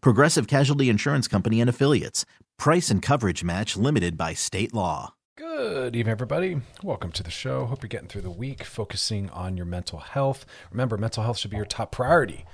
Progressive Casualty Insurance Company and Affiliates. Price and coverage match limited by state law. Good evening, everybody. Welcome to the show. Hope you're getting through the week, focusing on your mental health. Remember, mental health should be your top priority.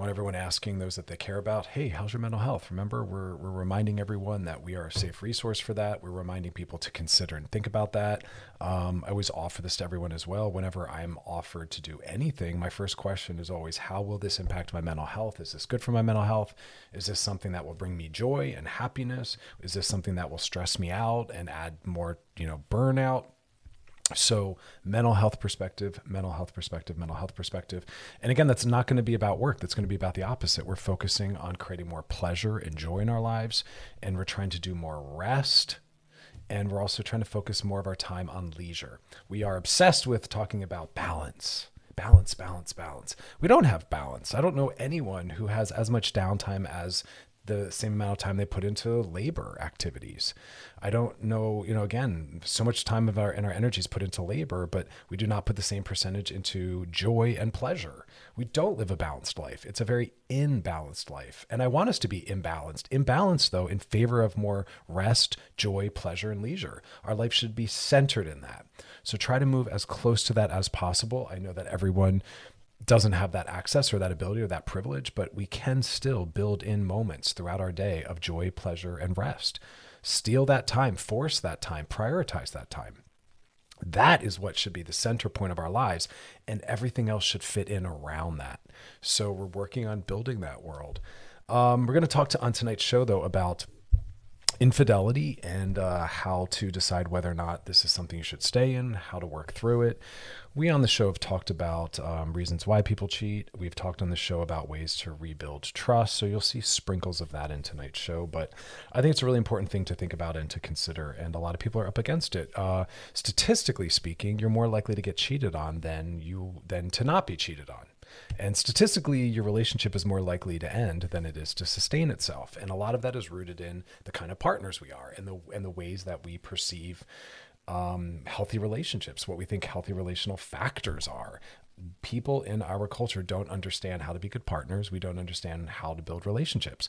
Want everyone asking those that they care about, hey, how's your mental health? Remember, we're, we're reminding everyone that we are a safe resource for that. We're reminding people to consider and think about that. Um, I always offer this to everyone as well. Whenever I'm offered to do anything, my first question is always, how will this impact my mental health? Is this good for my mental health? Is this something that will bring me joy and happiness? Is this something that will stress me out and add more, you know, burnout? So, mental health perspective, mental health perspective, mental health perspective. And again, that's not going to be about work. That's going to be about the opposite. We're focusing on creating more pleasure and joy in our lives, and we're trying to do more rest. And we're also trying to focus more of our time on leisure. We are obsessed with talking about balance. Balance, balance, balance. We don't have balance. I don't know anyone who has as much downtime as the same amount of time they put into labor activities. I don't know, you know, again, so much time of our and our energy is put into labor, but we do not put the same percentage into joy and pleasure. We don't live a balanced life. It's a very imbalanced life. And I want us to be imbalanced. Imbalanced though in favor of more rest, joy, pleasure and leisure. Our life should be centered in that. So try to move as close to that as possible. I know that everyone doesn't have that access or that ability or that privilege, but we can still build in moments throughout our day of joy, pleasure, and rest. Steal that time, force that time, prioritize that time. That is what should be the center point of our lives, and everything else should fit in around that. So we're working on building that world. Um, we're going to talk to on tonight's show though about infidelity and uh, how to decide whether or not this is something you should stay in, how to work through it. We on the show have talked about um, reasons why people cheat. We've talked on the show about ways to rebuild trust. So you'll see sprinkles of that in tonight's show. But I think it's a really important thing to think about and to consider. And a lot of people are up against it. Uh, statistically speaking, you're more likely to get cheated on than you than to not be cheated on. And statistically, your relationship is more likely to end than it is to sustain itself. And a lot of that is rooted in the kind of partners we are and the and the ways that we perceive um, healthy relationships, what we think healthy relational factors are. People in our culture don't understand how to be good partners. We don't understand how to build relationships.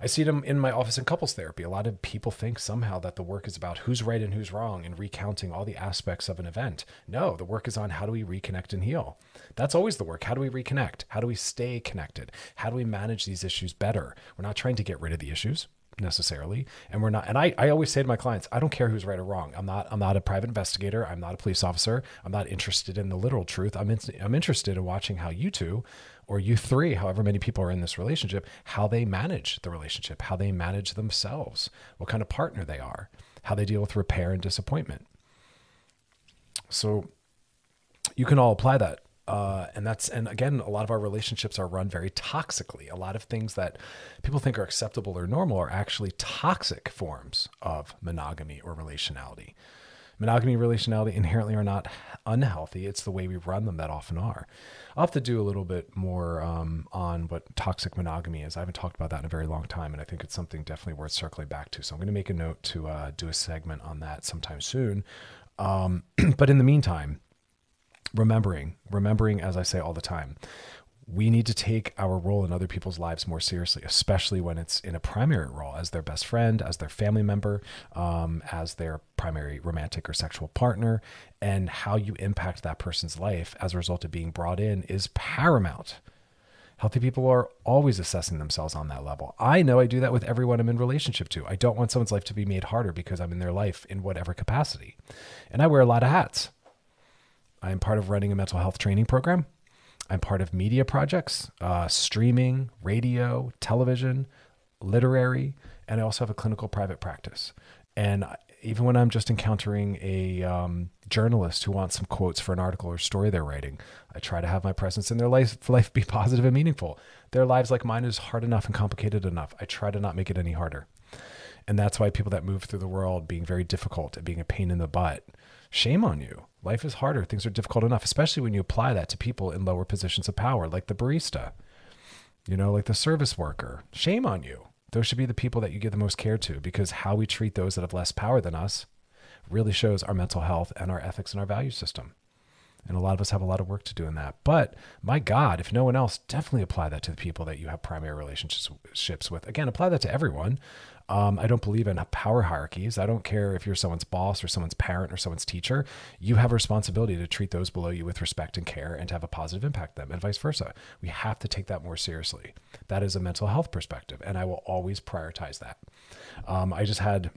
I see them in my office in couples therapy. A lot of people think somehow that the work is about who's right and who's wrong and recounting all the aspects of an event. No, the work is on how do we reconnect and heal. That's always the work. How do we reconnect? How do we stay connected? How do we manage these issues better? We're not trying to get rid of the issues necessarily. And we're not and I, I always say to my clients i don't care who's right or wrong. I'm not i'm not a private investigator. I'm not a police officer. I'm not interested in the literal truth. I'm in, i'm interested in watching how you two or you three however many people are in this relationship how they manage the relationship how they manage themselves what kind of partner they are how they deal with repair and disappointment. So you can all apply that uh, and that's and again a lot of our relationships are run very toxically. A lot of things that people think are acceptable or normal are actually toxic forms of monogamy or relationality. Monogamy and relationality inherently are not unhealthy. It's the way we run them that often are. I'll have to do a little bit more um, on what toxic monogamy is. I haven't talked about that in a very long time and i think it's something definitely worth circling back to. So i'm going to make a note to uh, do a segment on that sometime soon. Um, but in the meantime remembering, remembering, as I say all the time, we need to take our role in other people's lives more seriously, especially when it's in a primary role as their best friend, as their family member, um, as their primary romantic or sexual partner. And how you impact that person's life as a result of being brought in is paramount. Healthy people are always assessing themselves on that level. I know I do that with everyone I'm in relationship to. I don't want someone's life to be made harder because I'm in their life in whatever capacity. And I wear a lot of hats. I am part of running a mental health training program. I'm part of media projects, uh, streaming, radio, television, literary, and I also have a clinical private practice. And even when I'm just encountering a um, journalist who wants some quotes for an article or story they're writing, I try to have my presence in their life, life be positive and meaningful. Their lives, like mine, is hard enough and complicated enough. I try to not make it any harder. And that's why people that move through the world being very difficult and being a pain in the butt, shame on you. Life is harder. Things are difficult enough, especially when you apply that to people in lower positions of power, like the barista, you know, like the service worker. Shame on you. Those should be the people that you give the most care to because how we treat those that have less power than us really shows our mental health and our ethics and our value system. And a lot of us have a lot of work to do in that. But my God, if no one else, definitely apply that to the people that you have primary relationships with. Again, apply that to everyone. Um, I don't believe in power hierarchies. I don't care if you're someone's boss or someone's parent or someone's teacher. You have a responsibility to treat those below you with respect and care and to have a positive impact them and vice versa. We have to take that more seriously. That is a mental health perspective. And I will always prioritize that. Um, I just had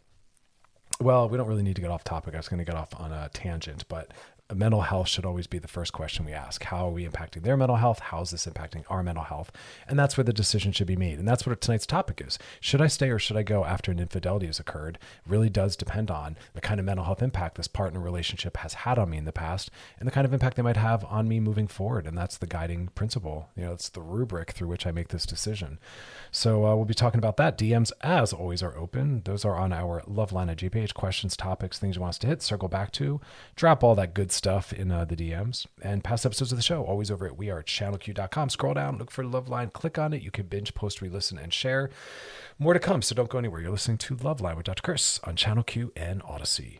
well, we don't really need to get off topic. I was going to get off on a tangent, but mental health should always be the first question we ask. How are we impacting their mental health? How is this impacting our mental health? And that's where the decision should be made. And that's what tonight's topic is. Should I stay or should I go after an infidelity has occurred? Really does depend on the kind of mental health impact this partner relationship has had on me in the past and the kind of impact they might have on me moving forward. And that's the guiding principle. You know, it's the rubric through which I make this decision. So uh, we'll be talking about that. DMs, as always, are open. Those are on our love line at GPH questions, topics, things you want us to hit, circle back to, drop all that good stuff in uh, the DMs. And past episodes of the show, always over at wearechannelq.com. Scroll down, look for Loveline, click on it. You can binge, post, re listen, and share. More to come, so don't go anywhere. You're listening to Loveline with Dr. Chris on Channel Q and Audacy.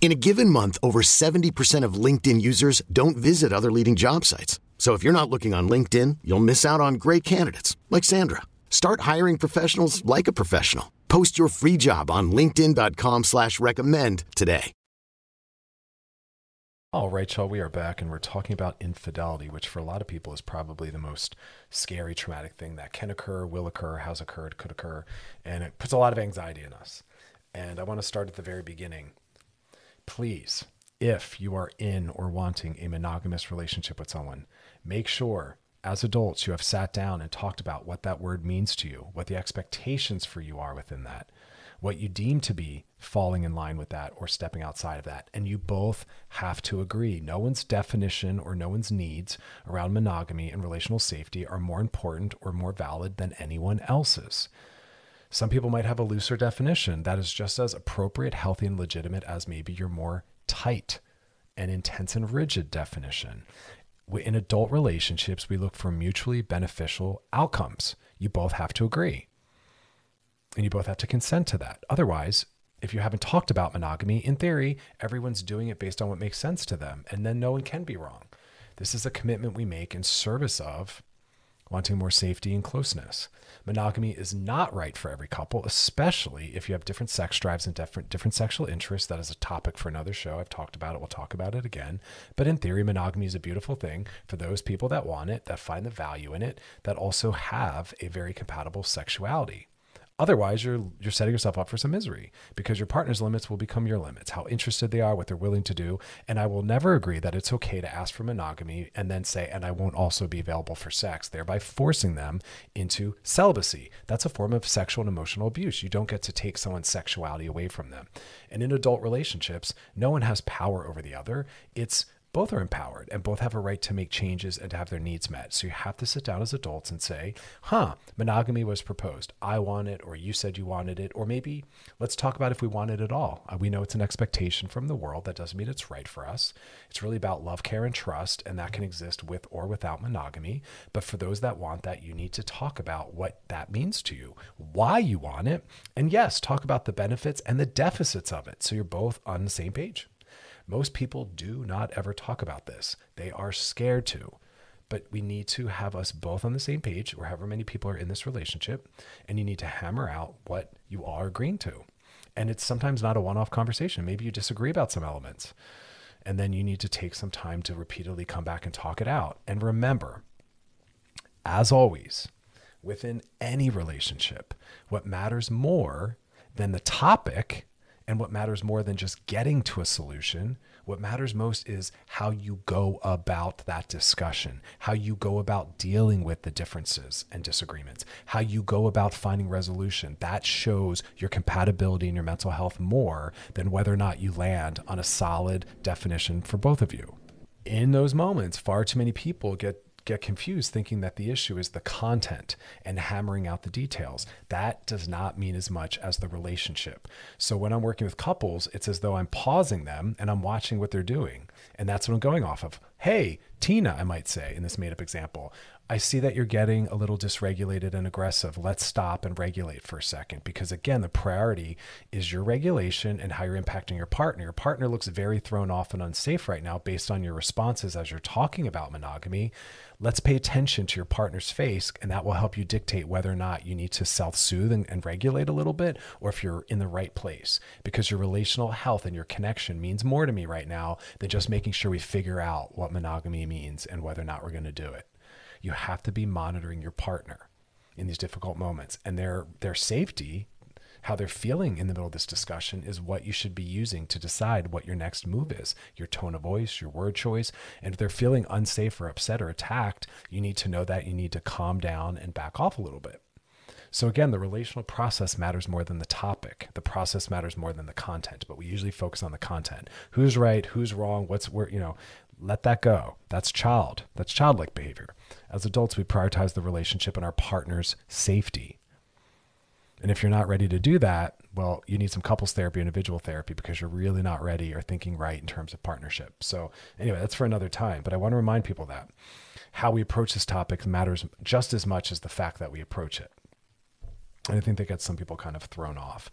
In a given month, over 70% of LinkedIn users don't visit other leading job sites. So if you're not looking on LinkedIn, you'll miss out on great candidates like Sandra. Start hiring professionals like a professional. Post your free job on LinkedIn.com slash recommend today. All right, y'all, we are back and we're talking about infidelity, which for a lot of people is probably the most scary, traumatic thing that can occur, will occur, has occurred, could occur, and it puts a lot of anxiety in us. And I want to start at the very beginning please, if you are in or wanting a monogamous relationship with someone, make sure as adults you have sat down and talked about what that word means to you, what the expectations for you are within that, what you deem to be falling in line with that or stepping outside of that. And you both have to agree. No one's definition or no one's needs around monogamy and relational safety are more important or more valid than anyone else's. Some people might have a looser definition that is just as appropriate, healthy, and legitimate as maybe your more tight and intense and rigid definition. In adult relationships, we look for mutually beneficial outcomes. You both have to agree. And you both have to consent to that. Otherwise, if you haven't talked about monogamy, in theory, everyone's doing it based on what makes sense to them. And then no one can be wrong. This is a commitment we make in service of wanting more safety and closeness. Monogamy is not right for every couple, especially if you have different sex drives and different different sexual interests. That is a topic for another show. I've talked about it. We'll talk about it again. But in theory, monogamy is a beautiful thing for those people that want it, that find the value in it, that also have a very compatible sexuality. Otherwise, you're you're setting yourself up for some misery because your partner's limits will become your limits, how interested they are, what they're willing to do. And I will never agree that it's okay to ask for monogamy and then say, and I won't also be available for sex, thereby forcing them into celibacy. That's a form of sexual and emotional abuse. You don't get to take someone's sexuality away from them. And in adult relationships, no one has power over the other. It's both are empowered and both have a right to make changes and to have their needs met. So you have to sit down as adults and say, huh, monogamy was proposed. I want it, or you said you wanted it, or maybe let's talk about if we want it at all. Uh, we know it's an expectation from the world. That doesn't mean it's right for us. It's really about love, care, and trust, and that can exist with or without monogamy. But for those that want that, you need to talk about what that means to you, why you want it, and yes, talk about the benefits and the deficits of it. So you're both on the same page. Most people do not ever talk about this. They are scared to. But we need to have us both on the same page, or however many people are in this relationship, and you need to hammer out what you are agreeing to. And it's sometimes not a one off conversation. Maybe you disagree about some elements. And then you need to take some time to repeatedly come back and talk it out. And remember, as always, within any relationship, what matters more than the topic and what matters more than just getting to a solution, what matters most is how you go about that discussion, how you go about dealing with the differences and disagreements, how you go about finding resolution. That shows your compatibility and your mental health more than whether or not you land on a solid definition for both of you. In those moments, far too many people get get confused thinking that the issue is the content and hammering out the details. That does not mean as much as the relationship. So when I'm working with couples, it's as though I'm pausing them and I'm watching what they're doing. And that's what I'm going off of. Hey, Tina, I might say in this made up example, I see that you're getting a little dysregulated and aggressive. Let's stop and regulate for a second because, again, the priority is your regulation and how you're impacting your partner. Your partner looks very thrown off and unsafe right now based on your responses as you're talking about monogamy. Let's pay attention to your partner's face, and that will help you dictate whether or not you need to self soothe and, and regulate a little bit or if you're in the right place because your relational health and your connection means more to me right now than just making sure we figure out what monogamy means and whether or not we're going to do it you have to be monitoring your partner in these difficult moments and their their safety how they're feeling in the middle of this discussion is what you should be using to decide what your next move is your tone of voice your word choice and if they're feeling unsafe or upset or attacked you need to know that you need to calm down and back off a little bit so again, the relational process matters more than the topic. The process matters more than the content, but we usually focus on the content. Who's right? Who's wrong? What's where, you know, let that go. That's child. That's childlike behavior. As adults, we prioritize the relationship and our partner's safety. And if you're not ready to do that, well, you need some couples therapy, individual therapy, because you're really not ready or thinking right in terms of partnership. So, anyway, that's for another time. But I want to remind people that how we approach this topic matters just as much as the fact that we approach it. And I think that gets some people kind of thrown off.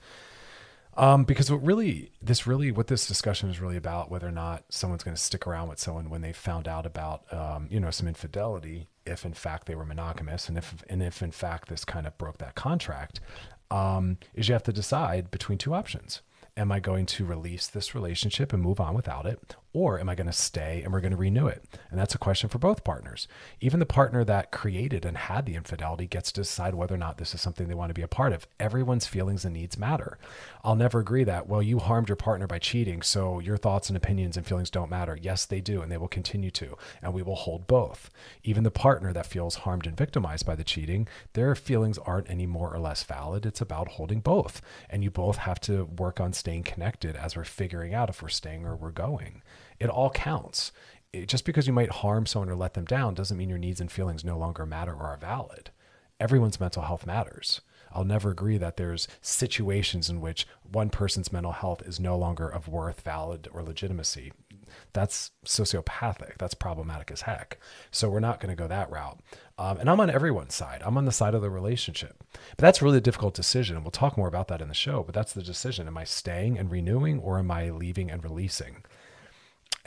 Um, because what really, this really, what this discussion is really about, whether or not someone's going to stick around with someone when they found out about, um, you know, some infidelity, if in fact they were monogamous, and if and if in fact this kind of broke that contract, um, is you have to decide between two options. Am I going to release this relationship and move on without it? Or am I going to stay and we're going to renew it? And that's a question for both partners. Even the partner that created and had the infidelity gets to decide whether or not this is something they want to be a part of. Everyone's feelings and needs matter. I'll never agree that, well, you harmed your partner by cheating, so your thoughts and opinions and feelings don't matter. Yes, they do, and they will continue to. And we will hold both. Even the partner that feels harmed and victimized by the cheating, their feelings aren't any more or less valid. It's about holding both. And you both have to work on staying connected as we're figuring out if we're staying or we're going. It all counts. It, just because you might harm someone or let them down doesn't mean your needs and feelings no longer matter or are valid. Everyone's mental health matters. I'll never agree that there's situations in which one person's mental health is no longer of worth, valid, or legitimacy. That's sociopathic. That's problematic as heck. So we're not going to go that route. Um, and I'm on everyone's side. I'm on the side of the relationship. But that's really a difficult decision. And we'll talk more about that in the show. But that's the decision. Am I staying and renewing or am I leaving and releasing?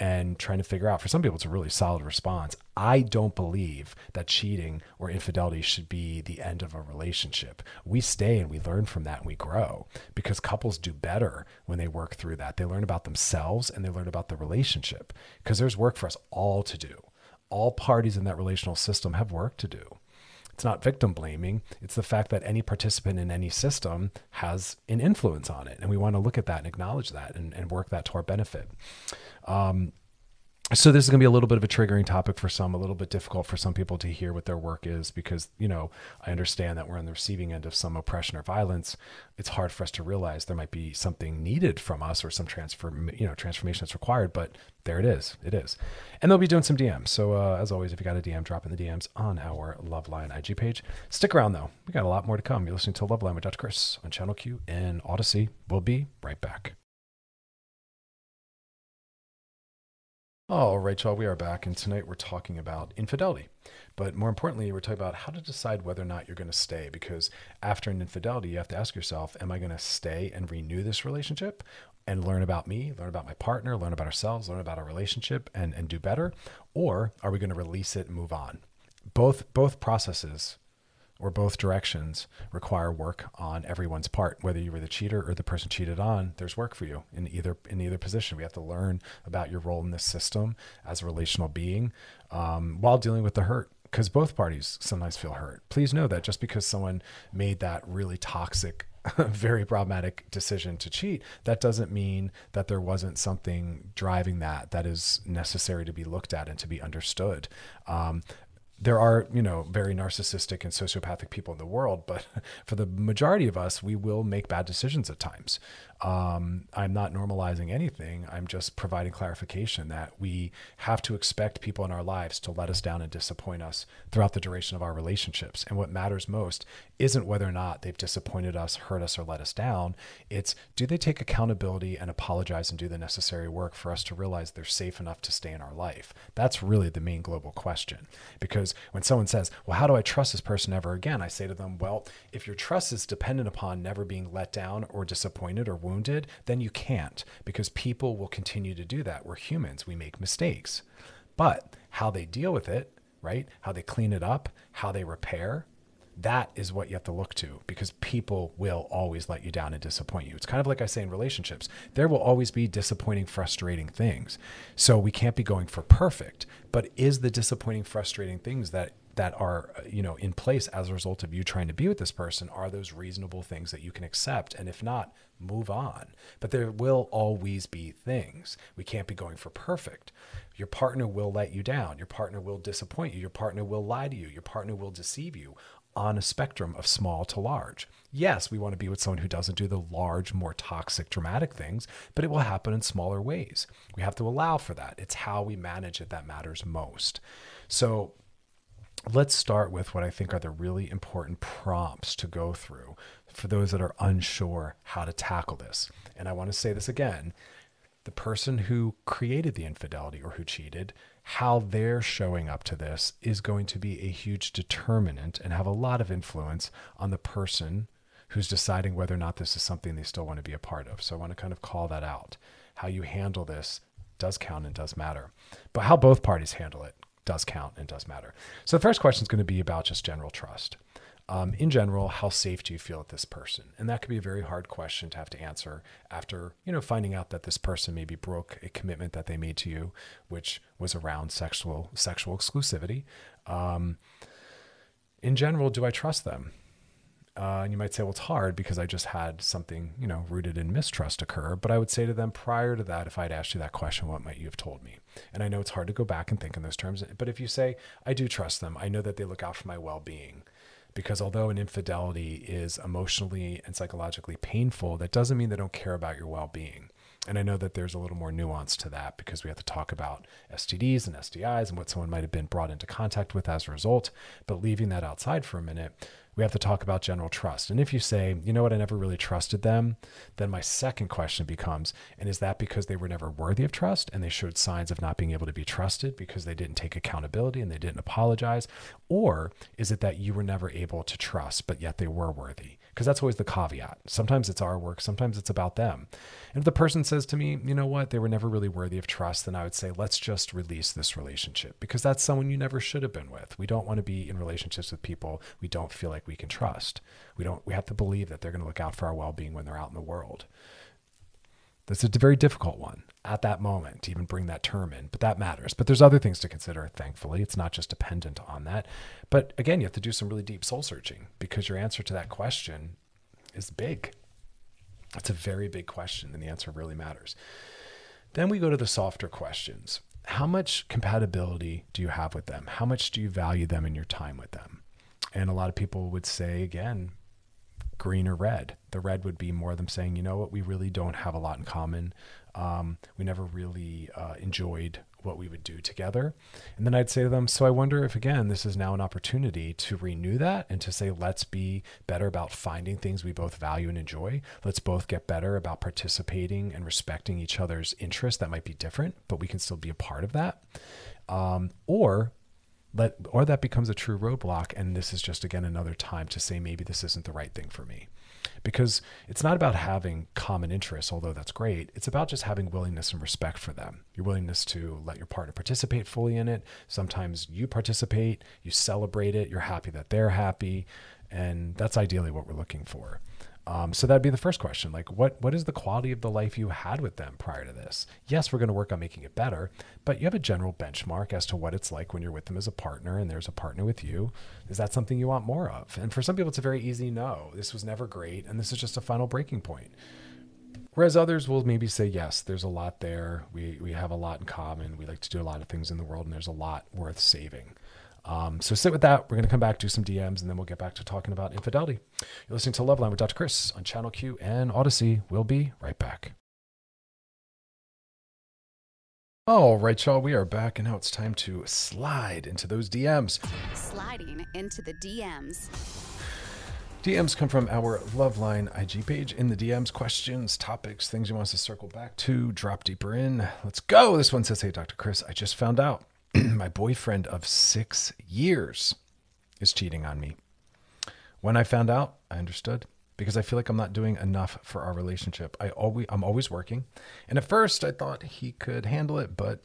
And trying to figure out for some people it's a really solid response i don't believe that cheating or infidelity should be the end of a relationship we stay and we learn from that and we grow because couples do better when they work through that they learn about themselves and they learn about the relationship because there's work for us all to do all parties in that relational system have work to do it's not victim blaming. It's the fact that any participant in any system has an influence on it. And we want to look at that and acknowledge that and, and work that to our benefit. Um, so this is going to be a little bit of a triggering topic for some a little bit difficult for some people to hear what their work is because you know i understand that we're on the receiving end of some oppression or violence. It's hard for us to realize there might be something needed from us or some transform you know transformation that's required but there it is. It is. And they'll be doing some dms so uh, as always if you got a dm drop in the dms on our loveline ig page. Stick around though. We got a lot more to come. You're listening to loveline with dr chris on channel q and Audacy. We'll be right back All right, y'all, we are back, and tonight we're talking about infidelity. But more importantly, we're talking about how to decide whether or not you're going to stay. Because after an infidelity, you have to ask yourself, am I going to stay and renew this relationship and learn about me, learn about my partner, learn about ourselves, learn about our relationship, and, and do better? Or are we going to release it and move on? Both, both processes or both directions require work on everyone's part. Whether you were the cheater or the person cheated on there's work for you in either in either position. We have to learn about your role in this system as a relational being um, while dealing with the hurt because both parties sometimes feel hurt. Please know that just because someone made that really toxic very problematic decision to cheat that doesn't mean that there wasn't something driving that that is necessary to be looked at and to be understood. Um, there are, you know, very narcissistic and sociopathic people in the world, but for the majority of us, we will make bad decisions at times. Um, I'm not normalizing anything. I'm just providing clarification that we have to expect people in our lives to let us down and disappoint us throughout the duration of our relationships. And what matters most isn't whether or not they've disappointed us, hurt us, or let us down. It's do they take accountability and apologize and do the necessary work for us to realize they're safe enough to stay in our life? That's really the main global question. Because when someone says, Well, how do I trust this person ever again? I say to them, Well, if your trust is dependent upon never being let down or disappointed or wounded, then you can't because people will continue to do that. We're humans, we make mistakes. But how they deal with it, right? How they clean it up, how they repair, that is what you have to look to because people will always let you down and disappoint you. It's kind of like I say in relationships, there will always be disappointing, frustrating things. So we can't be going for perfect, but is the disappointing, frustrating things that that are uh, you know in place as a result of you trying to be with this person are those reasonable things that you can accept and if not move on but there will always be things we can't be going for perfect your partner will let you down your partner will disappoint you your partner will lie to you your partner will deceive you on a spectrum of small to large. Yes, we want to be with someone who doesn't do the large, more toxic, dramatic things, but it will happen in smaller ways. We have to allow for that. It's how we manage it that matters most. So, let's start with what I think are the really important prompts to go through for those that are unsure how to tackle this. And I want to say this again the person who created the infidelity or who cheated, how they're showing up to this is going to be a huge determinant and have a lot of influence on the person who's deciding whether or not this is something they still want to be a part of. So I want to kind of call that out. How you handle this does count and does matter. But how both parties handle it does count and does matter. So the first question is going to be about just general trust um, in general, how safe do you feel with this person? And that could be a very hard question to have to answer after, you know, finding out that this person maybe broke a commitment that they made to you, which was around sexual sexual exclusivity. Um, in general, do I trust them? Uh, and you might say, well, it's hard because I just had something, you know, rooted in mistrust occur. But I would say to them prior to that, if I'd asked you that question, what might you have told me? And I know it's hard to go back and think in those terms. But if you say, I do trust them, I know that they look out for my well being because although an infidelity is emotionally and psychologically painful, that doesn't mean they don't care about your well being. And I know that there's a little more nuance to that because we have to talk about STDs and STIs and what someone might have been brought into contact with as a result. But leaving that outside for a minute, we have to talk about general trust. And if you say, you know what, I never really trusted them, then my second question becomes, and is that because they were never worthy of trust and they showed signs of not being able to be trusted because they didn't take accountability and they didn't apologize? Or is it that you were never able to trust, but yet they were worthy? Because that's always the caveat. Sometimes it's our work, sometimes it's about them. And if the person says to me, you know what, they were never really worthy of trust, then I would say, let's just release this relationship because that's someone you never should have been with. We don't want to be in relationships with people we don't feel like we can trust. We don't, we have to believe that they're going to look out for our well being when they're out in the world. That's a very difficult one at that moment to even bring that term in, but that matters. But there's other things to consider, thankfully. It's not just dependent on that. But again, you have to do some really deep soul searching because your answer to that question is big. It's a very big question, and the answer really matters. Then we go to the softer questions. How much compatibility do you have with them? How much do you value them in your time with them? And a lot of people would say, again, green or red. The red would be more of them saying, you know what, we really don't have a lot in common. Um, we never really uh, enjoyed what we would do together. And then I'd say to them, so I wonder if, again, this is now an opportunity to renew that and to say, let's be better about finding things we both value and enjoy. Let's both get better about participating and respecting each other's interests that might be different, but we can still be a part of that. Um, or let or that becomes a true roadblock and this is just again another time to say maybe this isn't the right thing for me. Because it's not about having common interests although that's great. It's about just having willingness and respect for them. Your willingness to let your partner participate fully in it. Sometimes you participate you celebrate it you're happy that they're happy and that's ideally what we're looking for um, so that'd be the first question. Like, what what is the quality of the life you had with them prior to this? Yes, we're going to work on making it better, but you have a general benchmark as to what it's like when you're with them as a partner, and there's a partner with you. Is that something you want more of? And for some people, it's a very easy no. This was never great, and this is just a final breaking point. Whereas others will maybe say, yes, there's a lot there. We we have a lot in common. We like to do a lot of things in the world, and there's a lot worth saving. Um, so sit with that. We're going to come back, do some DMs, and then we'll get back to talking about infidelity. You're listening to Loveline with Dr. Chris on Channel Q and Audacy. We'll be right back. All right, y'all, we are back, and now it's time to slide into those DMs. Sliding into the DMs. DMs come from our Loveline IG page. In the DMs, questions, topics, things you want us to circle back to, drop deeper in. Let's go. This one says, Hey, Dr. Chris, I just found out my boyfriend of six years is cheating on me. When I found out, I understood because I feel like I'm not doing enough for our relationship. I always I'm always working. And at first I thought he could handle it, but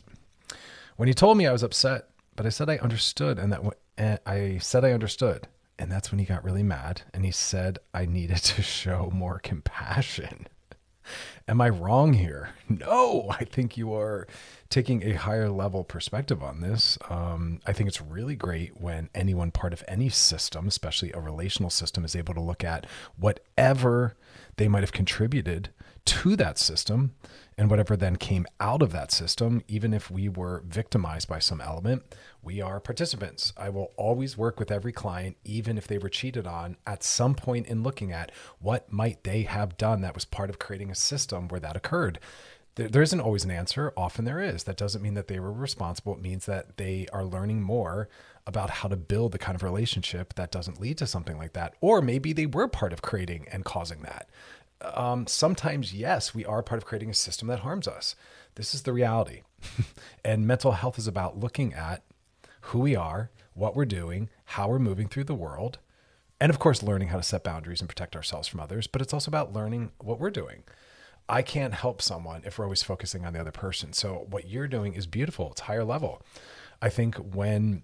when he told me I was upset, but I said I understood and that and I said I understood. And that's when he got really mad and he said I needed to show more compassion. Am I wrong here? No, I think you are taking a higher level perspective on this. Um, I think it's really great when anyone part of any system, especially a relational system, is able to look at whatever they might have contributed to that system and whatever then came out of that system, even if we were victimized by some element, we are participants. I will always work with every client, even if they were cheated on, at some point in looking at what might they have done that was part of creating a system where that occurred. There, there isn't always an answer. Often there is. That doesn't mean that they were responsible. It means that they are learning more about how to build the kind of relationship that doesn't lead to something like that. Or maybe they were part of creating and causing that um, sometimes, yes, we are part of creating a system that harms us. This is the reality. and mental health is about looking at who we are, what we're doing, how we're moving through the world, and of course, learning how to set boundaries and protect ourselves from others. But it's also about learning what we're doing. I can't help someone if we're always focusing on the other person. So, what you're doing is beautiful, it's higher level. I think when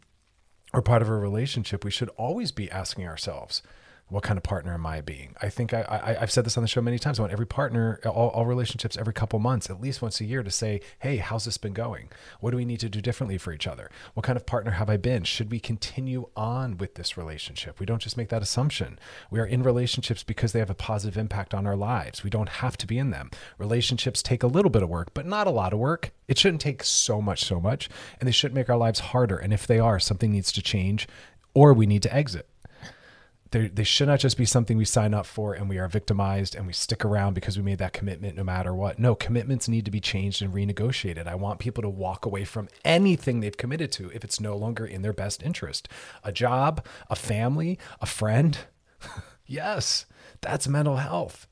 we're part of a relationship, we should always be asking ourselves, what kind of partner am I being? I think I, I have said this on the show many times. I want every partner, all, all, relationships, every couple months, at least once a year, to say, "Hey, how's this been going? What do we need to do differently for each other? What kind of partner have I been? Should we continue on with this relationship? We don't just make that assumption. We are in relationships because they have a positive impact on our lives. We don't have to be in them. Relationships take a little bit of work, but not a lot of work. It shouldn't take so much, so much, and they shouldn't make our lives harder. And if they are, something needs to change, or we need to exit they should not just be something we sign up for and we are victimized and we stick around because we made that commitment no matter what. No, commitments need to be changed and renegotiated. I want people to walk away from anything they've committed to if it's no longer in their best interest. A job, a family, a friend. yes, that's mental health.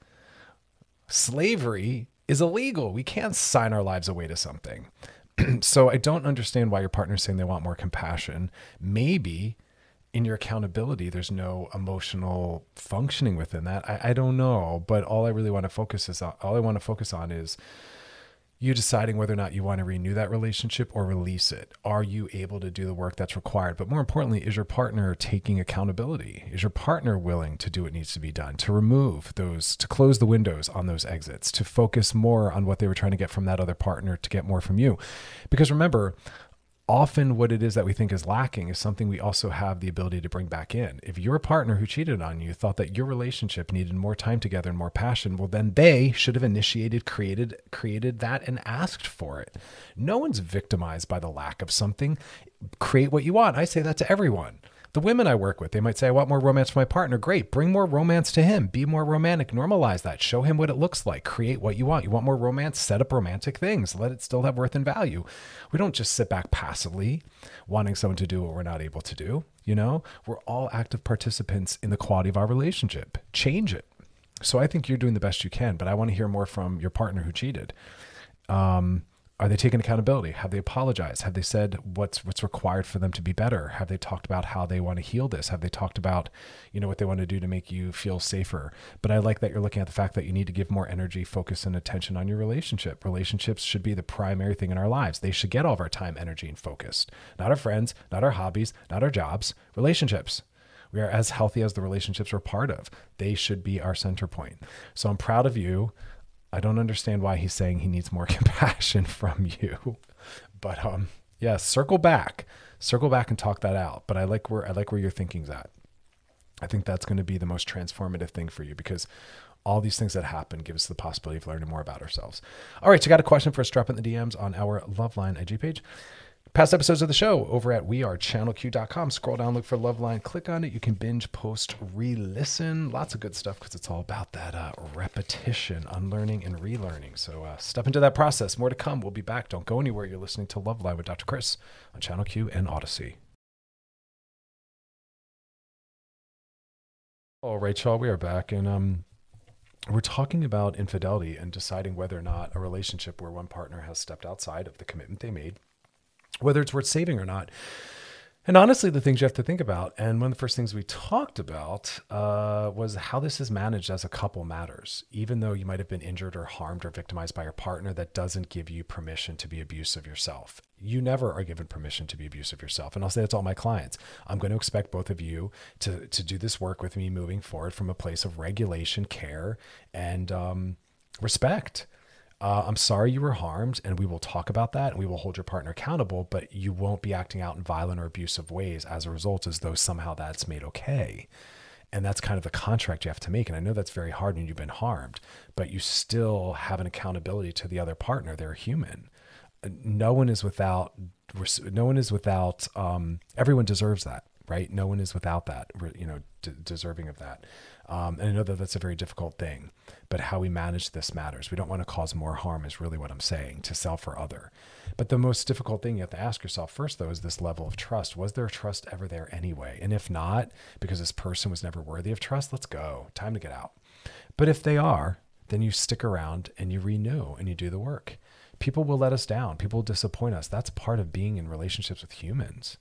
Slavery is illegal. We can't sign our lives away to something. so I don't understand why your partner's saying they want more compassion. Maybe in your accountability, there's no emotional functioning within that. I, I don't know, but all I really want to focus is on, all I want to focus on is you deciding whether or not you want to renew that relationship or release it. Are you able to do the work that's required? But more importantly, is your partner taking accountability? Is your partner willing to do what needs to be done, to remove those, to close the windows on those exits, to focus more on what they were trying to get from that other partner to get more from you? Because remember, often what it is that we think is lacking is something we also have the ability to bring back in. If your partner who cheated on you thought that your relationship needed more time together and more passion, well then they should have initiated, created created that and asked for it. No one's victimized by the lack of something. Create what you want. I say that to everyone. The women I work with, they might say, I want more romance for my partner. Great. Bring more romance to him. Be more romantic. Normalize that. Show him what it looks like. Create what you want. You want more romance? Set up romantic things. Let it still have worth and value. We don't just sit back passively wanting someone to do what we're not able to do. You know, we're all active participants in the quality of our relationship. Change it. So I think you're doing the best you can, but I want to hear more from your partner who cheated. Um, are they taking accountability? Have they apologized? Have they said what's what's required for them to be better? Have they talked about how they want to heal this? Have they talked about, you know, what they want to do to make you feel safer? But I like that you're looking at the fact that you need to give more energy, focus, and attention on your relationship. Relationships should be the primary thing in our lives. They should get all of our time, energy, and focus. Not our friends, not our hobbies, not our jobs, relationships. We are as healthy as the relationships we're part of. They should be our center point. So I'm proud of you. I don't understand why he's saying he needs more compassion from you. But um yeah, circle back. Circle back and talk that out. But I like where I like where your thinking's at. I think that's going to be the most transformative thing for you because all these things that happen give us the possibility of learning more about ourselves. All right, so I got a question for us. Drop in the DMs on our Loveline IG page. Past episodes of the show over at wearechannelq.com. Scroll down, look for Loveline, click on it. You can binge, post, re listen. Lots of good stuff because it's all about that uh, repetition, unlearning, and relearning. So uh, step into that process. More to come. We'll be back. Don't go anywhere. You're listening to Loveline with Dr. Chris on Channel Q and Audacy. All right, y'all, we are back. And um, we're talking about infidelity and deciding whether or not a relationship where one partner has stepped outside of the commitment they made whether it's worth saving or not. And honestly, the things you have to think about, and one of the first things we talked about uh, was how this is managed as a couple matters. Even though you might have been injured or harmed or victimized by your partner, that doesn't give you permission to be abusive yourself. You never are given permission to be abusive yourself. And I'll say that to all my clients. I'm going to expect both of you to, to do this work with me moving forward from a place of regulation, care, and um, respect uh, I'm sorry you were harmed, and we will talk about that, and we will hold your partner accountable, but you won't be acting out in violent or abusive ways as a result, as though somehow that's made okay. And that's kind of the contract you have to make. And I know that's very hard when you've been harmed, but you still have an accountability to the other partner. They're human. No one is without, no one is without, um, everyone deserves that, right? No one is without that, you know, d- deserving of that. Um, and I know that that's a very difficult thing, but how we manage this matters. We don't want to cause more harm, is really what I'm saying, to self or other. But the most difficult thing you have to ask yourself first, though, is this level of trust. Was there trust ever there anyway? And if not, because this person was never worthy of trust, let's go. Time to get out. But if they are, then you stick around and you renew and you do the work. People will let us down. People will disappoint us. That's part of being in relationships with humans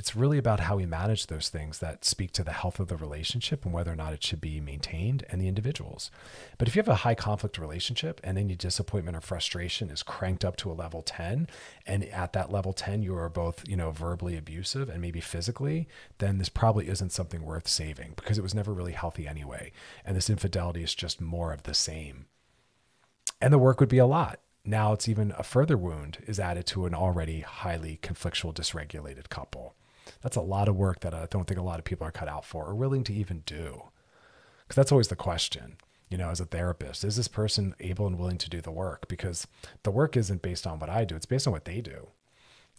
it's really about how we manage those things that speak to the health of the relationship and whether or not it should be maintained and the individuals. But if you have a high conflict relationship and any disappointment or frustration is cranked up to a level 10 and at that level 10 you are both, you know, verbally abusive and maybe physically, then this probably isn't something worth saving because it was never really healthy anyway. And this infidelity is just more of the same. And the work would be a lot now it's even a further wound is added to an already highly conflictual dysregulated couple that's a lot of work that I don't think a lot of people are cut out for or willing to even do. Because that's always the question, you know, as a therapist, is this person able and willing to do the work? Because the work isn't based on what I do, it's based on what they do.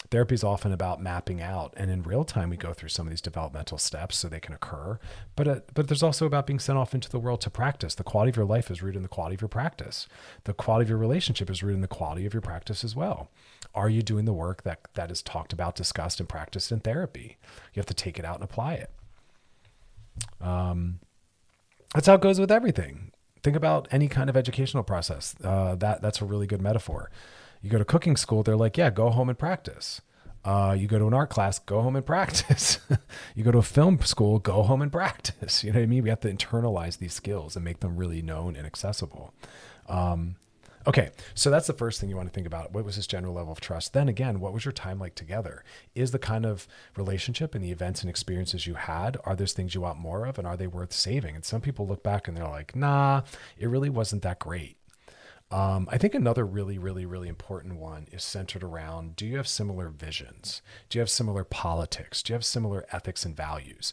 Therapy is often about mapping out, and in real time, we go through some of these developmental steps so they can occur. But uh, but there's also about being sent off into the world to practice. The quality of your life is rooted in the quality of your practice. The quality of your relationship is rooted in the quality of your practice as well. Are you doing the work that that is talked about, discussed, and practiced in therapy? You have to take it out and apply it. Um, that's how it goes with everything. Think about any kind of educational process. Uh, that that's a really good metaphor. You go to cooking school, they're like, yeah, go home and practice. Uh, you go to an art class, go home and practice. you go to a film school, go home and practice. You know what I mean? We have to internalize these skills and make them really known and accessible. Um, okay, so that's the first thing you want to think about. What was this general level of trust? Then again, what was your time like together? Is the kind of relationship and the events and experiences you had, are those things you want more of and are they worth saving? And some people look back and they're like, nah, it really wasn't that great. Um, I think another really, really, really important one is centered around do you have similar visions? Do you have similar politics? Do you have similar ethics and values?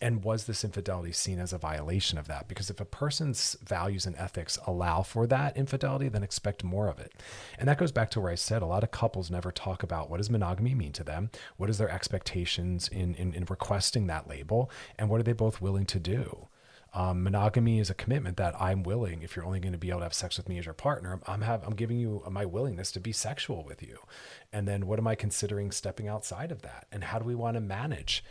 And was this infidelity seen as a violation of that? Because if a person's values and ethics allow for that infidelity, then expect more of it. And that goes back to where I said a lot of couples never talk about what does monogamy mean to them? What is their expectations in, in, in requesting that label? And what are they both willing to do? Um, monogamy is a commitment that I'm willing. If you're only going to be able to have sex with me as your partner, I'm have I'm giving you my willingness to be sexual with you. And then what am I considering stepping outside of that? And how do we want to manage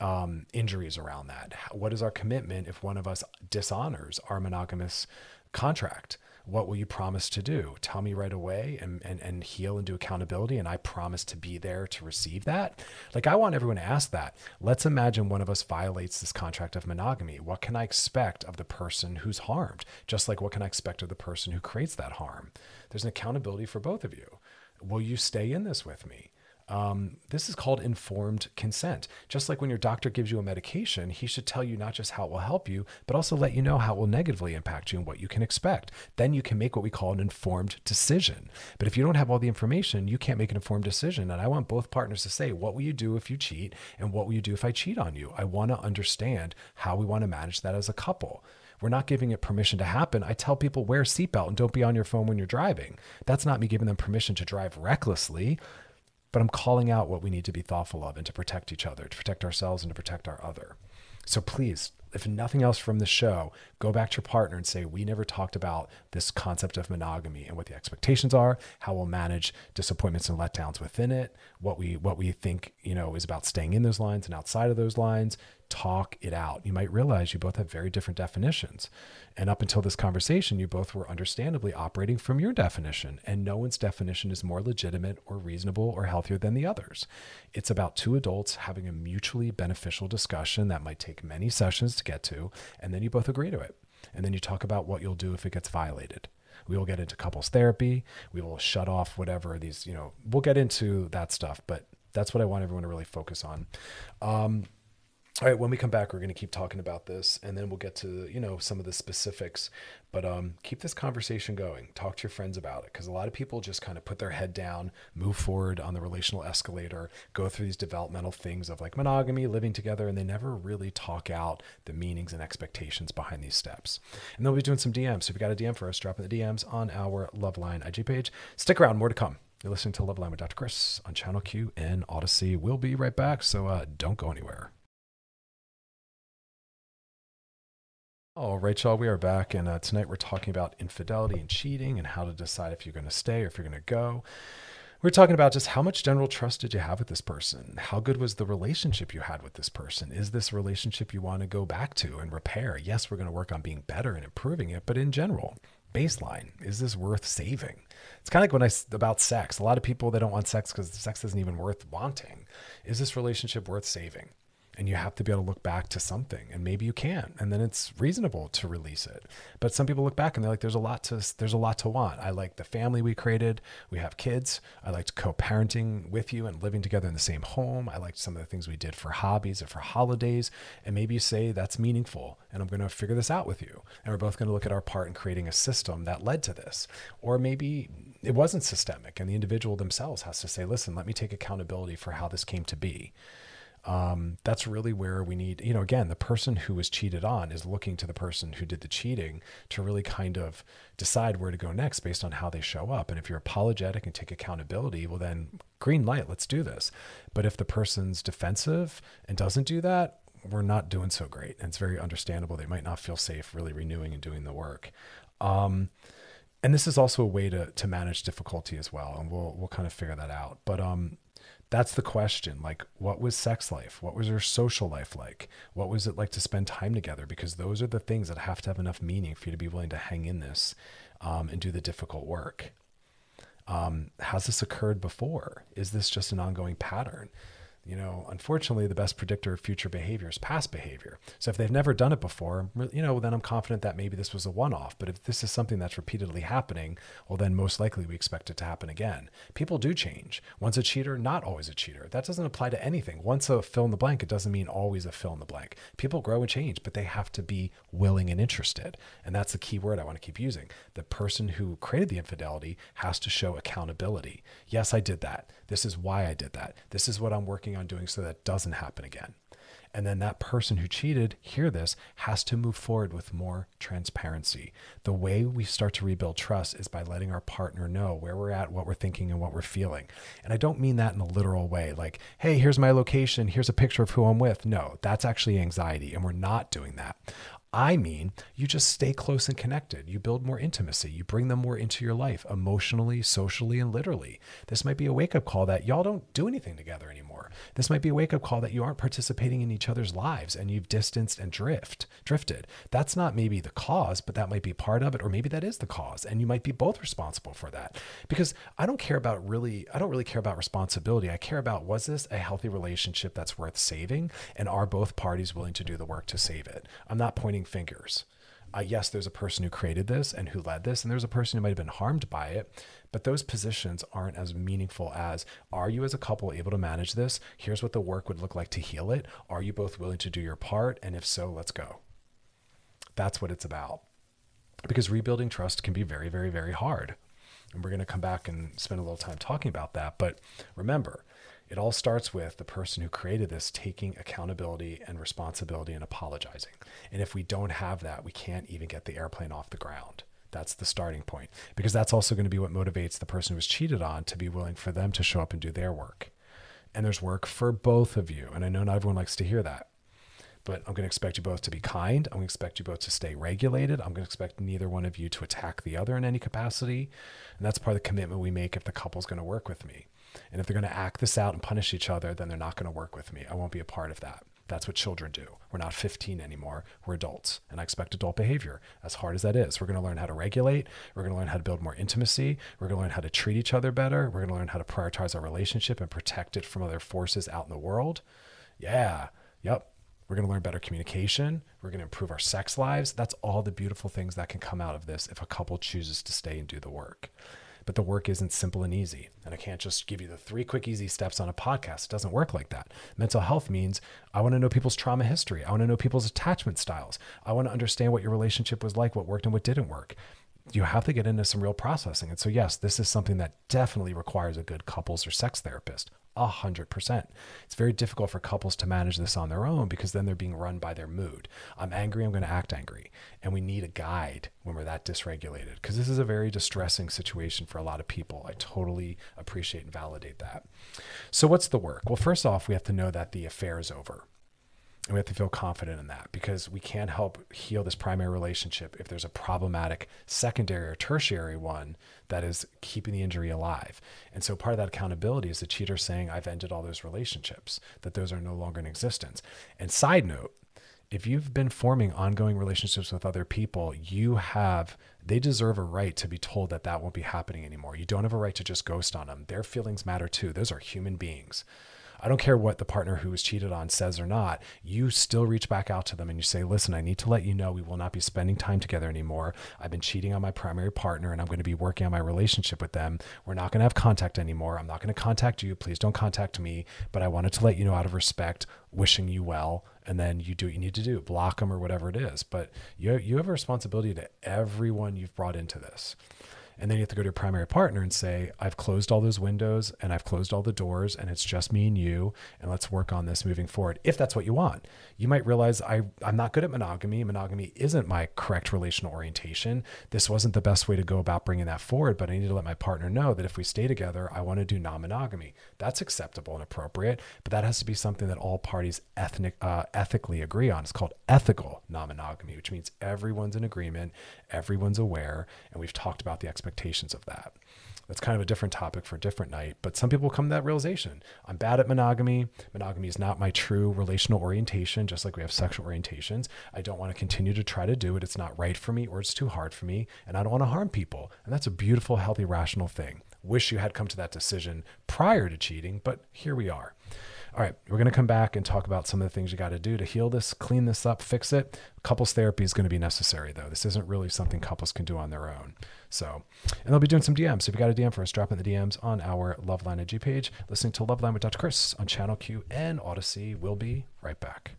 um, injuries around that? What is our commitment if one of us dishonors our monogamous contract? What will you promise to do? Tell me right away and, and, and heal and do accountability. And I promise to be there to receive that. Like, I want everyone to ask that. Let's imagine one of us violates this contract of monogamy. What can I expect of the person who's harmed? Just like what can I expect of the person who creates that harm? There's an accountability for both of you. Will you stay in this with me? Um, this is called informed consent. Just like when your doctor gives you a medication, he should tell you not just how it will help you, but also let you know how it will negatively impact you and what you can expect. Then you can make what we call an informed decision. But if you don't have all the information, you can't make an informed decision. And I want both partners to say, what will you do if you cheat? And what will you do if I cheat on you? I want to understand how we want to manage that as a couple. We're not giving it permission to happen. I tell people wear a seatbelt and don't be on your phone when you're driving. That's not me giving them permission to drive recklessly but I'm calling out what we need to be thoughtful of and to protect each other, to protect ourselves and to protect our other. So please, if nothing else from the show, go back to your partner and say, We never talked about this concept of monogamy and what the expectations are, how we'll manage disappointments and letdowns within it, what we what we think, you know, is about staying in those lines and outside of those lines. Talk it out. You might realize you both have very different definitions. And up until this conversation, you both were understandably operating from your definition, and no one's definition is more legitimate or reasonable or healthier than the others. It's about two adults having a mutually beneficial discussion that might take many sessions to get to, and then you both agree to it. And then you talk about what you'll do if it gets violated. We will get into couples therapy. We will shut off whatever these, you know, we'll get into that stuff, but that's what I want everyone to really focus on. Um, all right, when we come back, we're going to keep talking about this, and then we'll get to you know some of the specifics. But um, keep this conversation going. Talk to your friends about it, because a lot of people just kind of put their head down, move forward on the relational escalator, go through these developmental things of like monogamy, living together, and they never really talk out the meanings and expectations behind these steps. And then we'll be doing some DMs. So if you got a DM for us, drop in the DMs on our Loveline IG page. Stick around, more to come. You're listening to Loveline with Dr. Chris on Channel Q and Audacy. We'll be right back, so uh, don't go anywhere. All right, y'all, we are back, and uh, tonight we're talking about infidelity and cheating and how to decide if you're going to stay or if you're going to go. We're talking about just how much general trust did you have with this person? How good was the relationship you had with this person? Is this relationship you want to go back to and repair? Yes, we're going to work on being better and improving it, but in general, baseline, is this worth saving? It's kind of like when I about sex. A lot of people they don't want sex because sex isn't even worth wanting. Is this relationship worth saving? And you have to be able to look back to something and maybe you can't and then it's reasonable to release it. But some people look back and they're like there's a lot to there's a lot to want. I like the family we created. We have kids. I liked co-parenting with you and living together in the same home. I liked some of the things we did for hobbies or for holidays and maybe you say that's meaningful and i'm going to figure this out with you. And we're both going to look at our part in creating a system that led to this. Or maybe it wasn't systemic and the individual themselves has to say listen let me take accountability for how this came to be um, that's really where we need, you know, again, the person who was cheated on is looking to the person who did the cheating to really kind of decide where to go next based on how they show up. And if you're apologetic and take accountability, well, then green light, let's do this. But if the person's defensive and doesn't do that, we're not doing so great. And it's very understandable. They might not feel safe really renewing and doing the work. Um, and this is also a way to to manage difficulty as well, and we'll we'll kind of figure that out. But um, that's the question. Like, what was sex life? What was your social life like? What was it like to spend time together? Because those are the things that have to have enough meaning for you to be willing to hang in this um, and do the difficult work. Um, has this occurred before? Is this just an ongoing pattern? You know, unfortunately, the best predictor of future behavior is past behavior. So if they've never done it before, you know, then I'm confident that maybe this was a one off. But if this is something that's repeatedly happening, well, then most likely we expect it to happen again. People do change. Once a cheater, not always a cheater. That doesn't apply to anything. Once a fill in the blank, it doesn't mean always a fill in the blank. People grow and change, but they have to be willing and interested. And that's the key word I want to keep using. The person who created the infidelity has to show accountability. Yes, I did that. This is why I did that. This is what I'm working on doing so that doesn't happen again. And then that person who cheated, hear this, has to move forward with more transparency. The way we start to rebuild trust is by letting our partner know where we're at, what we're thinking, and what we're feeling. And I don't mean that in a literal way, like, hey, here's my location, here's a picture of who I'm with. No, that's actually anxiety, and we're not doing that. I mean, you just stay close and connected. You build more intimacy. You bring them more into your life emotionally, socially, and literally. This might be a wake up call that y'all don't do anything together anymore. This might be a wake up call that you aren't participating in each other's lives and you've distanced and drift, drifted. That's not maybe the cause, but that might be part of it, or maybe that is the cause. And you might be both responsible for that. Because I don't care about really, I don't really care about responsibility. I care about was this a healthy relationship that's worth saving? And are both parties willing to do the work to save it? I'm not pointing fingers. Uh, yes, there's a person who created this and who led this, and there's a person who might have been harmed by it, but those positions aren't as meaningful as are you as a couple able to manage this? Here's what the work would look like to heal it. Are you both willing to do your part? And if so, let's go. That's what it's about. Because rebuilding trust can be very, very, very hard. And we're going to come back and spend a little time talking about that. But remember, it all starts with the person who created this taking accountability and responsibility and apologizing. And if we don't have that, we can't even get the airplane off the ground. That's the starting point because that's also going to be what motivates the person who was cheated on to be willing for them to show up and do their work. And there's work for both of you. And I know not everyone likes to hear that but I'm going to expect you both to be kind. I'm going to expect you both to stay regulated. I'm going to expect neither one of you to attack the other in any capacity. And that's part of the commitment we make if the couple's going to work with me. And if they're going to act this out and punish each other, then they're not going to work with me. I won't be a part of that. That's what children do. We're not 15 anymore. We're adults. And I expect adult behavior, as hard as that is. We're going to learn how to regulate. We're going to learn how to build more intimacy. We're going to learn how to treat each other better. We're going to learn how to prioritize our relationship and protect it from other forces out in the world. Yeah. Yep. We're going to learn better communication. We're going to improve our sex lives. That's all the beautiful things that can come out of this if a couple chooses to stay and do the work but the work isn't simple and easy. And I can't just give you the three quick, easy steps on a podcast. It doesn't work like that. Mental health means I want to know people's trauma history. I want to know people's attachment styles. I want to understand what your relationship was like, what worked and what didn't work you have to get into some real processing. And so, yes, this is something that definitely requires a good couples or sex therapist. A hundred percent. It's very difficult for couples to manage this on their own because then they're being run by their mood. I'm angry, I'm going to act angry. And we need a guide when we're that dysregulated because this is a very distressing situation for a lot of people. I totally appreciate and validate that. So, what's the work? Well, first off, we have to know that the affair is over. And we have to feel confident in that because we can't help heal this primary relationship if there's a problematic secondary or tertiary one that is keeping the injury alive. And so part of that accountability is the cheater saying, I've ended all those relationships, that those are no longer in existence. And side note, if you've been forming ongoing relationships with other people, you have, they deserve a right to be told that that won't be happening anymore. You don't have a right to just ghost on them. Their feelings matter too. Those are human beings. I don't care what the partner who was cheated on says or not. You still reach back out to them and you say, listen, I need to let you know we will not be spending time together anymore. I've been cheating on my primary partner and I'm going to be working on my relationship with them. We're not going to have contact anymore. I'm not going to contact you. Please don't contact me. But I wanted to let you know out of respect, wishing you well. And then you do what you need to do, block them or whatever it is. But you, you have a responsibility to everyone you've brought into this. And then you have to go to your primary partner and say, I've closed all those windows and I've closed all the doors and it's just me and you. And let's work on this moving forward. If that's what you want, you might realize I, I'm not good at monogamy. Monogamy isn't my correct relational orientation. This wasn't the best way to go about bringing that forward, but I need to let my partner know that if we stay together, I want to do non monogamy. That's acceptable and appropriate, but that has to be something that all parties ethnic, uh, ethically agree on. It's called ethical non monogamy, which means everyone's in agreement, everyone's aware, and we've talked about the expectations expectations of that. That's kind of a different topic for a different night. But some people come to that realization. I'm bad at monogamy. Monogamy is not my true relational orientation, just like we have sexual orientations. I don't want to continue to try to do it. It's not right for me or it's too hard for me. And I don't want to harm people. And that's a beautiful, healthy, rational thing. Wish you had come to that decision prior to cheating, but here we are. All right, we're going to come back and talk about some of the things you got to do to heal this, clean this up, fix it. Couples therapy is going to be necessary, though. This isn't really something couples can do on their own. So, and they'll be doing some DMs. So if you got a DM for us, drop in the DMs on our Loveline IG page. Listening to Loveline with Dr. Chris on Channel Q and Audacy. We'll be right back.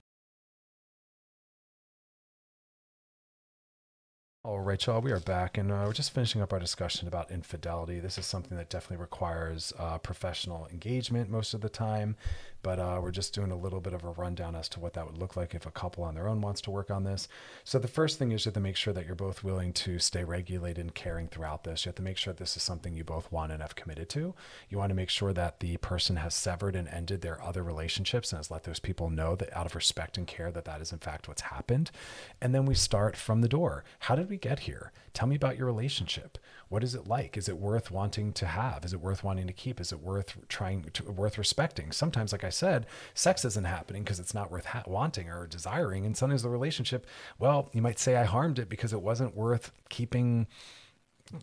All right, y'all, we are back and uh, we're just finishing up our discussion about infidelity. This is something that definitely requires uh, professional engagement most of the time, but uh, we're just doing a little bit of a rundown as to what that would look like if a couple on their own wants to work on this. So, the first thing is you have to make sure that you're both willing to stay regulated and caring throughout this. You have to make sure this is something you both want and have committed to. You want to make sure that the person has severed and ended their other relationships and has let those people know that out of respect and care that that is in fact what's happened. And then we start from the door. How did we get here? Tell me about your relationship. What is it like? Is it worth wanting to have? Is it worth wanting to keep? Is it worth trying to worth respecting? Sometimes, like I said, sex isn't happening because it's not worth ha- wanting or desiring. And sometimes the relationship, well, you might say I harmed it because it wasn't worth keeping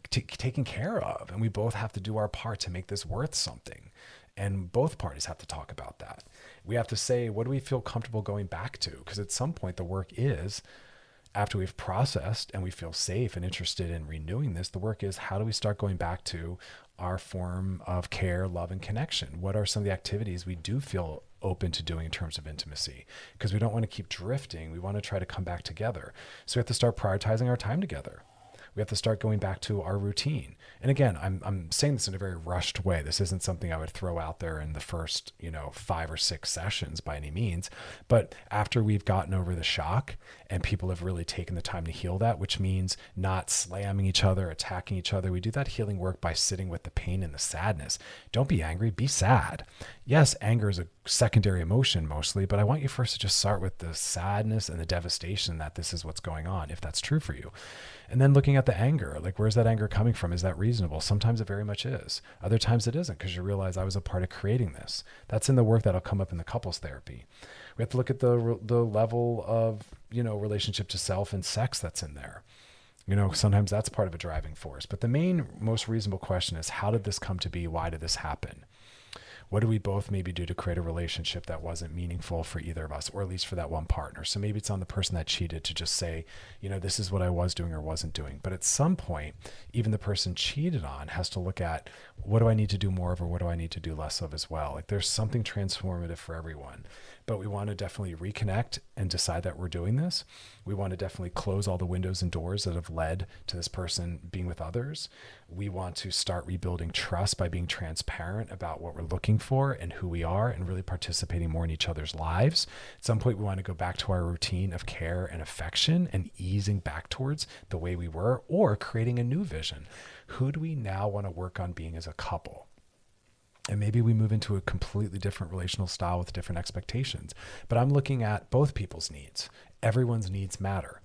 t- taken care of. And we both have to do our part to make this worth something. And both parties have to talk about that. We have to say, what do we feel comfortable going back to? Because at some point, the work is after we've processed and we feel safe and interested in renewing this, the work is how do we start going back to our form of care, love, and connection? What are some of the activities we do feel open to doing in terms of intimacy? Because we don't want to keep drifting. We want to try to come back together. So we have to start prioritizing our time together. We have to start going back to our routine. And again, I'm, I'm saying this in a very rushed way. This isn't something I would throw out there in the first, you know, five or six sessions by any means. But after we've gotten over the shock and people have really taken the time to heal that, which means not slamming each other, attacking each other, we do that healing work by sitting with the pain and the sadness. Don't be angry, be sad. Yes, anger is a secondary emotion mostly, but I want you first to just start with the sadness and the devastation that this is what's going on, if that's true for you. And then looking at the anger, like where's that anger coming from? Is that reasonable? Sometimes it very much is. Other times it isn't because you realize I was a part of creating this. That's in the work that'll come up in the couples therapy. We have to look at the the level of you know relationship to self and sex that's in there. You know, sometimes that's part of a driving force. But the main, most reasonable question is how did this come to be? Why did this happen? What do we both maybe do to create a relationship that wasn't meaningful for either of us or at least for that one partner so maybe it's on the person that cheated to just say you know this is what i was doing or wasn't doing but at some point even the person cheated on has to look at what do i need to do more of or what do i need to do less of as well like there's something transformative for everyone but we want to definitely reconnect and decide that we're doing this. We want to definitely close all the windows and doors that have led to this person being with others. We want to start rebuilding trust by being transparent about what we're looking for and who we are and really participating more in each other's lives. At some point, we want to go back to our routine of care and affection and easing back towards the way we were or creating a new vision. Who do we now want to work on being as a couple? and maybe we move into a completely different relational style with different expectations. But I'm looking at both people's needs. Everyone's needs matter.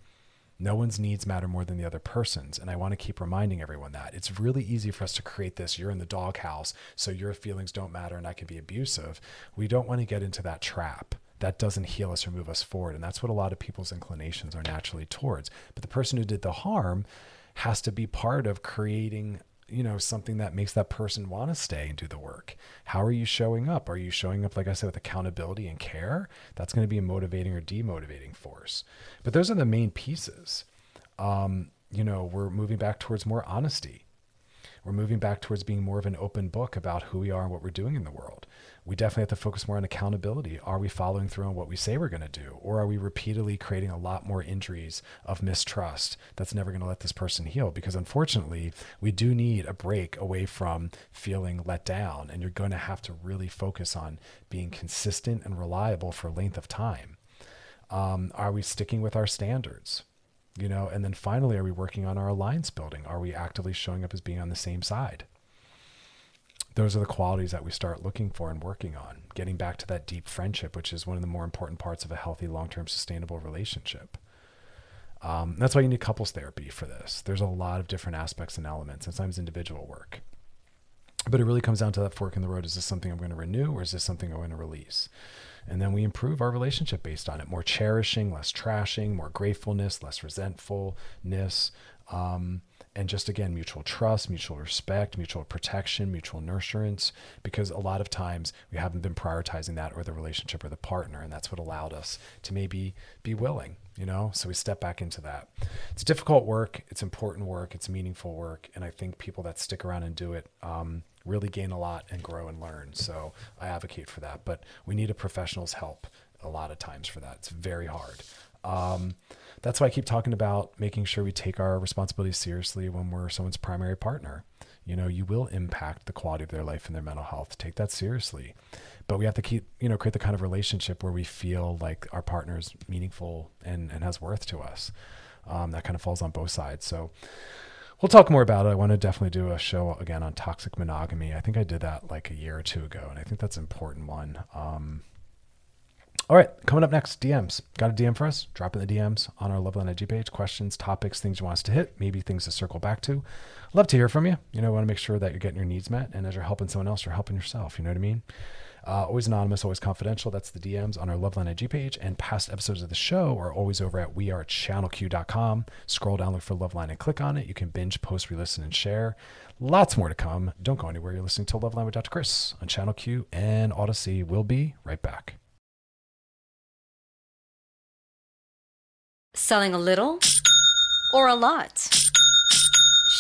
No one's needs matter more than the other person's. And I want to keep reminding everyone that. It's really easy for us to create this you're in the doghouse, so your feelings don't matter and I can be abusive. We don't want to get into that trap. That doesn't heal us or move us forward. And that's what a lot of people's inclinations are naturally towards. But the person who did the harm has to be part of creating you know something that makes that person want to stay and do the work. How are you showing up? Are you showing up like i said with accountability and care? That's going to be a motivating or demotivating force. But those are the main pieces. Um, you know we're moving back towards more honesty we're moving back towards being more of an open book about who we are and what we're doing in the world we definitely have to focus more on accountability. Are we following through on what we say we're going to do? Or are we repeatedly creating a lot more injuries of mistrust that's never going to let this person heal? Because unfortunately, we do need a break away from feeling let down. And you're going to have to really focus on being consistent and reliable for length of time. Um, are we sticking with our standards? You know, and then finally, are we working on our alliance building? Are we actively showing up as being on the same side? those are the qualities that we start looking for and working on. Getting back to that deep friendship which is one of the more important parts of a healthy long-term sustainable relationship. Um, that's why you need couples therapy for this. There's a lot of different aspects and elements and sometimes individual work. But it really comes down to that fork in the road. Is this something i'm going to renew or is this something i'm going to release and then we improve our relationship based on it more cherishing less trashing more gratefulness less resentfulness Um, and just again, mutual trust, mutual respect, mutual protection, mutual nurturance, because a lot of times we haven't been prioritizing that or the relationship or the partner. And that's what allowed us to maybe be willing, you know? So we step back into that. It's difficult work, it's important work, it's meaningful work. And I think people that stick around and do it, um, really gain a lot and grow and learn. So I advocate for that. But we need a professional's help a lot of times for that. It's very hard. Um, that's why I keep talking about making sure we take our responsibilities seriously when we're someone's primary partner. You know, you will impact the quality of their life and their mental health. Take that seriously. But we have to keep, you know, create the kind of relationship where we feel like our partner is meaningful and, and has worth to us. Um, that kind of falls on both sides. So we'll talk more about it. I want to definitely do a show again on toxic monogamy. I think I did that like a year or two ago, and I think that's an important one. Um, all right, coming up next, DMs. Got a DM for us? Drop in the DMs on our Loveline IG page. Questions, topics, things you want us to hit, maybe things to circle back to. Love to hear from you. You know, want to make sure that you're getting your needs met, and as you're helping someone else, you're helping yourself. You know what I mean? Uh, always anonymous, always confidential. That's the DMs on our Loveline IG page. And past episodes of the show are always over at wearechannelq.com. Scroll down, look for Loveline, and click on it. You can binge, post, re listen, and share. Lots more to come. Don't go anywhere. You're listening to Loveline with Dr. Chris on Channel Q and Audacy. We'll be right back. Selling a little or a lot?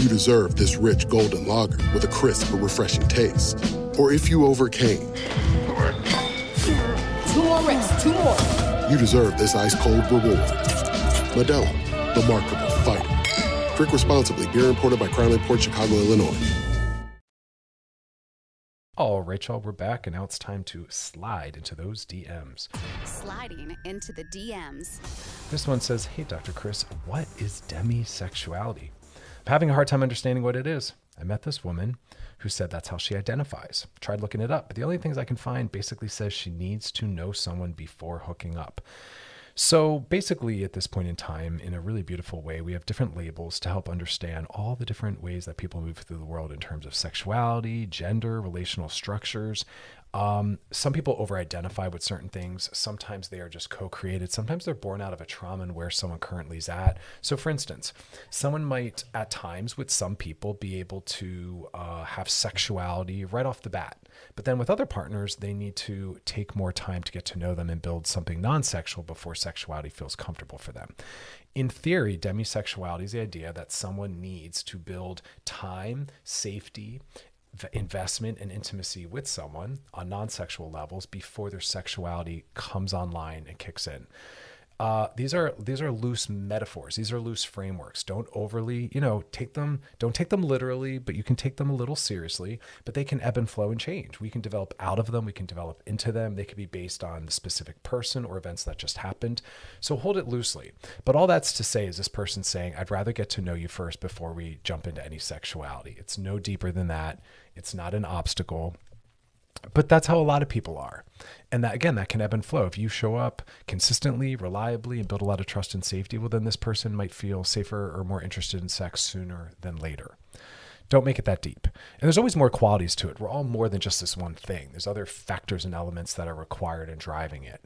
you deserve this rich golden lager with a crisp but refreshing taste. Or if you overcame. Two more reps, two more. You deserve this ice cold reward. Modelo, the Markable Fighter. Drink responsibly. Beer imported by Crown Port Chicago, Illinois. All right, y'all, we're back, and now it's time to slide into those DMs. Sliding into the DMs. This one says, Hey, Dr. Chris, what is demisexuality? Having a hard time understanding what it is. I met this woman who said that's how she identifies. Tried looking it up, but the only things I can find basically says she needs to know someone before hooking up. So basically, at this point in time, in a really beautiful way, we have different labels to help understand all the different ways that people move through the world in terms of sexuality, gender, relational structures. Um, some people over identify with certain things. Sometimes they are just co created. Sometimes they're born out of a trauma and where someone currently is at. So, for instance, someone might, at times, with some people, be able to uh, have sexuality right off the bat. But then with other partners, they need to take more time to get to know them and build something non sexual before sexuality feels comfortable for them. In theory, demisexuality is the idea that someone needs to build time, safety, investment and intimacy with someone on non-sexual levels before their sexuality comes online and kicks in. Uh, these are these are loose metaphors. These are loose frameworks. Don't overly, you know, take them. Don't take them literally, but you can take them a little seriously. But they can ebb and flow and change. We can develop out of them. We can develop into them. They could be based on the specific person or events that just happened. So hold it loosely. But all that's to say is this person saying, "I'd rather get to know you first before we jump into any sexuality." It's no deeper than that. It's not an obstacle but that's how a lot of people are. And that again that can ebb and flow. If you show up consistently reliably and build a lot of trust and safety well then this person might feel safer or more interested in sex sooner than later. Don't make it that deep. And there's always more qualities to it. We're all more than just this one thing. There's other factors and elements that are required in driving it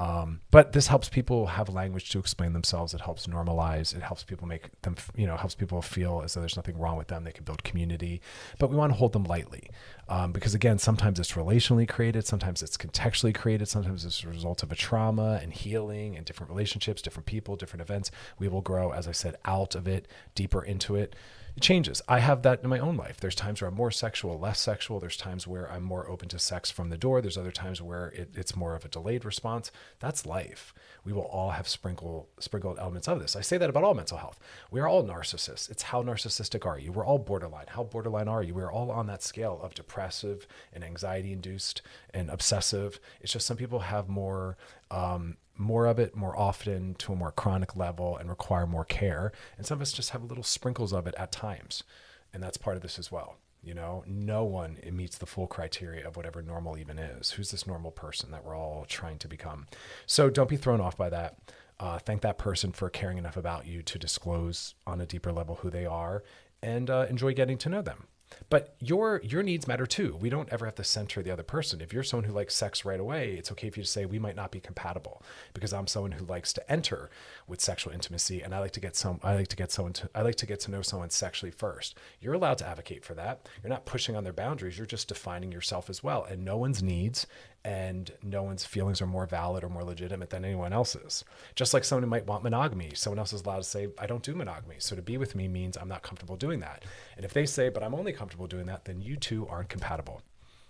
um, but this helps people have language to explain themselves. It helps normalize. It helps people make them, you know, helps people feel as though there's nothing wrong with them. They can build community, but we want to hold them lightly um, because again, sometimes it's relationally created, sometimes it's contextually created, sometimes it's a result of a trauma and healing and different relationships, different people, different events. We will grow, as I said, out of it, deeper into it it changes. I have that in my own life. There's times where I'm more sexual, less sexual. There's times where I'm more open to sex from the door. There's other times where it, it's more of a delayed response. That's life. We will all have sprinkle sprinkled elements of this. I say that about all mental health. We are all narcissists. It's how narcissistic are you? We're all borderline. How borderline are you? We're all on that scale of depressive and anxiety induced and obsessive. It's just some people have more um, more of it more often to a more chronic level and require more care. And some of us just have little sprinkles of it at times. And that's part of this as well. You know, no one meets the full criteria of whatever normal even is. Who's this normal person that we're all trying to become? So don't be thrown off by that. Uh, thank that person for caring enough about you to disclose on a deeper level who they are and uh, enjoy getting to know them. But your your needs matter too. We don't ever have to center the other person. If you're someone who likes sex right away, it's okay for you to say we might not be compatible because I'm someone who likes to enter with sexual intimacy and I like to get some I like to get someone to I like to get to know someone sexually first. You're allowed to advocate for that. You're not pushing on their boundaries. You're just defining yourself as well. And no one's needs and no one's feelings are more valid or more legitimate than anyone else's. Just like someone might want monogamy, someone else is allowed to say, I don't do monogamy. So to be with me means I'm not comfortable doing that. And if they say, but I'm only comfortable doing that, then you two aren't compatible.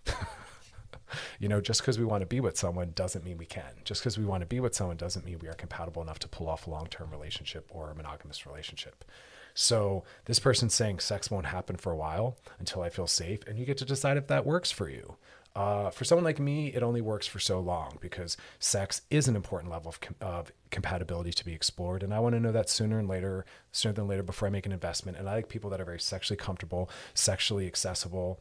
you know, just because we want to be with someone doesn't mean we can. Just because we want to be with someone doesn't mean we are compatible enough to pull off a long term relationship or a monogamous relationship. So this person's saying sex won't happen for a while until I feel safe, and you get to decide if that works for you. Uh, for someone like me, it only works for so long because sex is an important level of, com- of compatibility to be explored. And I want to know that sooner and later, sooner than later, before I make an investment. And I like people that are very sexually comfortable, sexually accessible,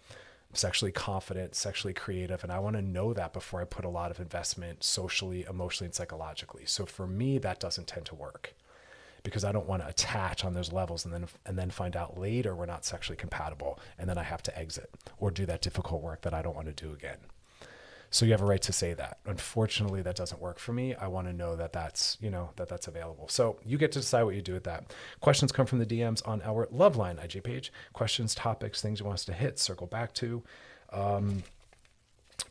sexually confident, sexually creative. And I want to know that before I put a lot of investment socially, emotionally, and psychologically. So for me, that doesn't tend to work because I don't want to attach on those levels and then and then find out later we're not sexually compatible and then I have to exit or do that difficult work that I don't want to do again. So you have a right to say that. Unfortunately, that doesn't work for me. I want to know that that's you know that that's available. So you get to decide what you do with that. Questions come from the DMs on our Loveline IG page. Questions, topics, things you want us to hit, circle back to. Um,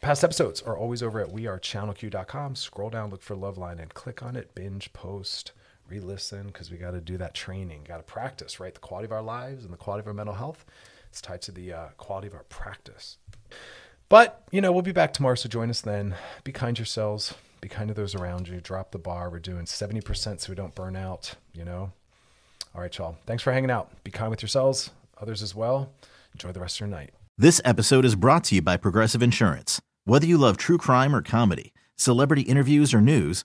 Past episodes are always over at wearechannelq.com. Scroll down, look for Loveline, and click on it. Binge, post, re-listen because we got to do that training got to practice right? The quality of our lives and the quality of our mental health it's tied to the uh, quality of our practice. But you know we'll be back tomorrow so join us then. Be kind to yourselves be kind to those around you drop the bar. We're doing 70% so we don't burn out you know? All right y'all. Thanks for hanging out. Be kind with yourselves others as well. Enjoy the rest of your night. This episode is brought to you by progressive insurance. Whether you love true crime or comedy celebrity interviews or news